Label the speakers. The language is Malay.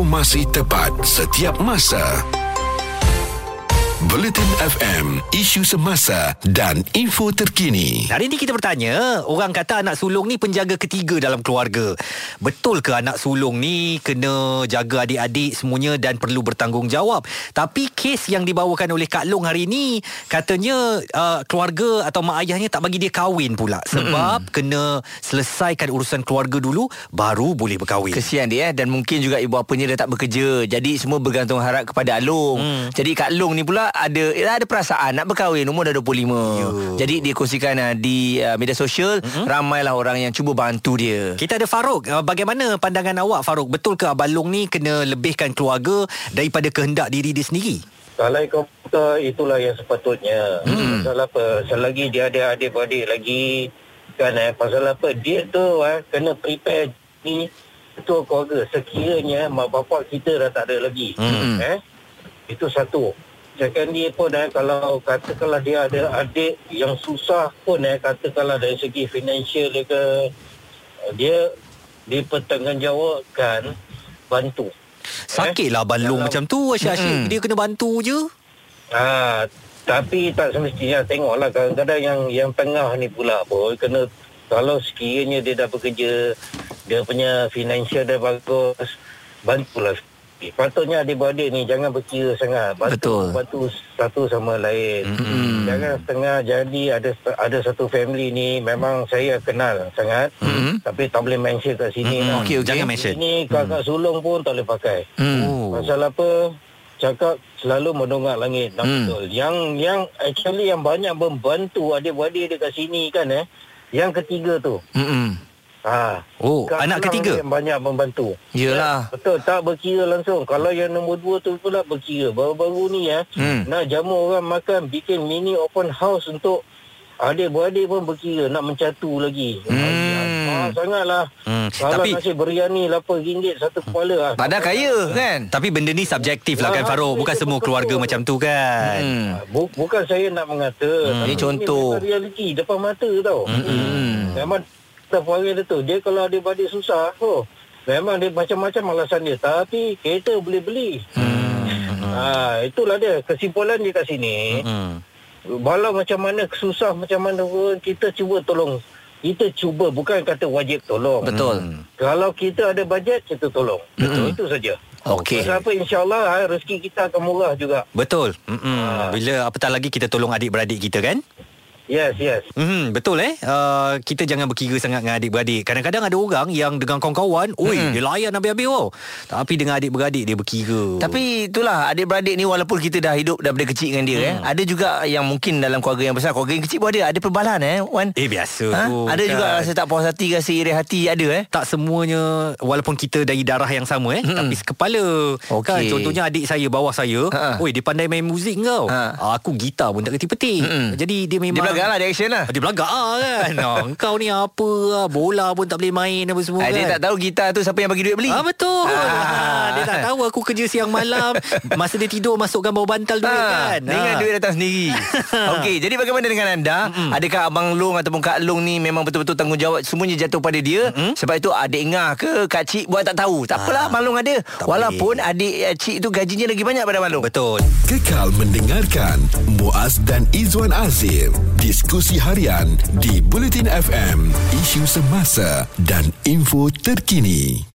Speaker 1: Informasi tepat setiap masa. Bulletin FM, isu semasa dan info terkini.
Speaker 2: Hari ini kita bertanya, orang kata anak sulung ni penjaga ketiga dalam keluarga. Betul ke anak sulung ni kena jaga adik-adik semuanya dan perlu bertanggungjawab? Tapi kes yang dibawakan oleh Kak Long hari ini, katanya uh, keluarga atau mak ayahnya tak bagi dia kahwin pula. Sebab mm-hmm. kena selesaikan urusan keluarga dulu, baru boleh berkahwin.
Speaker 3: Kesian dia eh dan mungkin juga ibu bapanya dah tak bekerja. Jadi semua bergantung harap kepada Along. Hmm. Jadi Kak Long ni pula ada ada perasaan nak berkahwin umur dah 25. Yo. Jadi dia kongsikan uh, di uh, media sosial mm-hmm. ramailah orang yang cuba bantu dia.
Speaker 2: Kita ada Farouk. Uh, bagaimana pandangan awak Farouk? Betul ke Abang Long ni kena lebihkan keluarga daripada kehendak diri dia sendiri?
Speaker 4: Kalau kata itulah yang sepatutnya. Hmm. Pasal apa? Selagi dia ada adik-adik lagi kan eh pasal apa? Dia tu eh, kena prepare ni ketua keluarga sekiranya mak bapak kita dah tak ada lagi. Hmm. Eh? Itu satu. Second dia pun eh, kalau katakanlah dia ada adik yang susah pun eh, katakanlah dari segi financial dia ke dia dipertanggungjawabkan bantu.
Speaker 2: Sakitlah eh? balung macam tu Asyik-asyik hmm. dia kena bantu je.
Speaker 4: Ha, tapi tak semestinya tengoklah kadang-kadang yang yang tengah ni pula pun kena kalau sekiranya dia dah bekerja dia punya financial dah bagus bantulah Patutnya adik-beradik ni jangan berkira sangat. Bantu,
Speaker 2: Betul.
Speaker 4: Bantu satu sama lain. Mm-hmm. Jangan setengah jadi ada ada satu family ni memang saya kenal sangat. Mm-hmm. Tapi tak boleh mention kat sini.
Speaker 2: Mm-hmm. Lah. Okay, okay. Jangan mention.
Speaker 4: Ini kakak mm. sulung pun tak boleh pakai. Mm. Pasal apa? Cakap selalu mendongak langit. Mm. Betul. Yang yang actually yang banyak membantu adik-beradik dekat sini kan eh. Yang ketiga tu.
Speaker 2: Mm-hmm. Ha. Oh, Kat anak ketiga?
Speaker 4: Yang banyak membantu.
Speaker 2: Yalah.
Speaker 4: Ya, betul, tak berkira langsung. Kalau yang nombor dua tu pula berkira. Baru-baru ni ya, hmm. nak jamu orang makan, bikin mini open house untuk adik-beradik pun berkira. Nak mencatu lagi. Hmm. Ah, sangatlah. Hmm. Kalau Tapi, nasi biryani RM8 satu kepala lah.
Speaker 3: Padahal kaya kan?
Speaker 2: Tapi benda ni subjektif lah kan Farouk. Bukan semua keluarga betul. macam tu kan? Hmm.
Speaker 4: Bukan saya nak mengata.
Speaker 3: Hmm. Ini contoh.
Speaker 4: Ini realiti depan mata tau. Hmm. Memang staff warga dia tu dia kalau dia balik susah oh memang dia macam-macam alasan dia tapi kereta boleh beli hmm. ha, itulah dia kesimpulan dia kat sini hmm. walau macam mana susah macam mana pun kita cuba tolong kita cuba bukan kata wajib tolong
Speaker 2: betul hmm.
Speaker 4: kalau kita ada bajet kita tolong betul itu saja
Speaker 2: Okey.
Speaker 4: Sebab apa insyaAllah ha, rezeki kita akan murah juga.
Speaker 2: Betul. Ha. Bila apatah lagi kita tolong adik-beradik kita kan?
Speaker 4: Yes, yes.
Speaker 2: Hmm, betul eh. Uh, kita jangan berkira sangat dengan adik-beradik. Kadang-kadang ada orang yang dengan kawan-kawan, oi, hmm. dia layan habis-habis tau. Tapi dengan adik-beradik dia berkira.
Speaker 3: Tapi itulah adik-beradik ni walaupun kita dah hidup daripada kecil dengan dia eh, hmm. eh, ada juga yang mungkin dalam keluarga yang besar, keluarga yang kecil pun ada ada perbalahan eh, Wan.
Speaker 2: Eh biasa ha? tu.
Speaker 3: Ada kan. juga rasa tak puas hati, rasa iri hati ada eh.
Speaker 2: Tak semuanya walaupun kita dari darah yang sama eh, hmm. tapi sekepala. Okay. Kan contohnya adik saya bawah saya, ha. oi dia pandai main muzik kau. Ha. Aku gitar pun tak kerti petik. Hmm. Jadi dia memang
Speaker 3: Dia belagak lah direction lah
Speaker 2: Dia belagak lah kan oh, Kau ni apa lah Bola pun tak boleh main Apa semua
Speaker 3: kan Dia tak tahu gitar tu Siapa yang bagi duit beli
Speaker 2: ah, Betul ah. ah. Dia tak tahu aku kerja siang malam Masa dia tidur Masukkan bawah bantal duit ah. kan
Speaker 3: Dengan ah. duit datang sendiri Okey Jadi bagaimana dengan anda Mm-mm. Adakah Abang Long Ataupun Kak Long ni Memang betul-betul tanggungjawab Semuanya jatuh pada dia Mm-mm. Sebab itu adik ngah ke Kak Cik buat tak tahu Tak apalah ah. Abang Long ada tak Walaupun boleh. adik eh, Cik tu gajinya lagi banyak pada Abang Long
Speaker 2: Betul
Speaker 1: Kekal mendengarkan Muaz dan Izwan Azim Diskusi harian di Bulletin FM, isu semasa dan info terkini.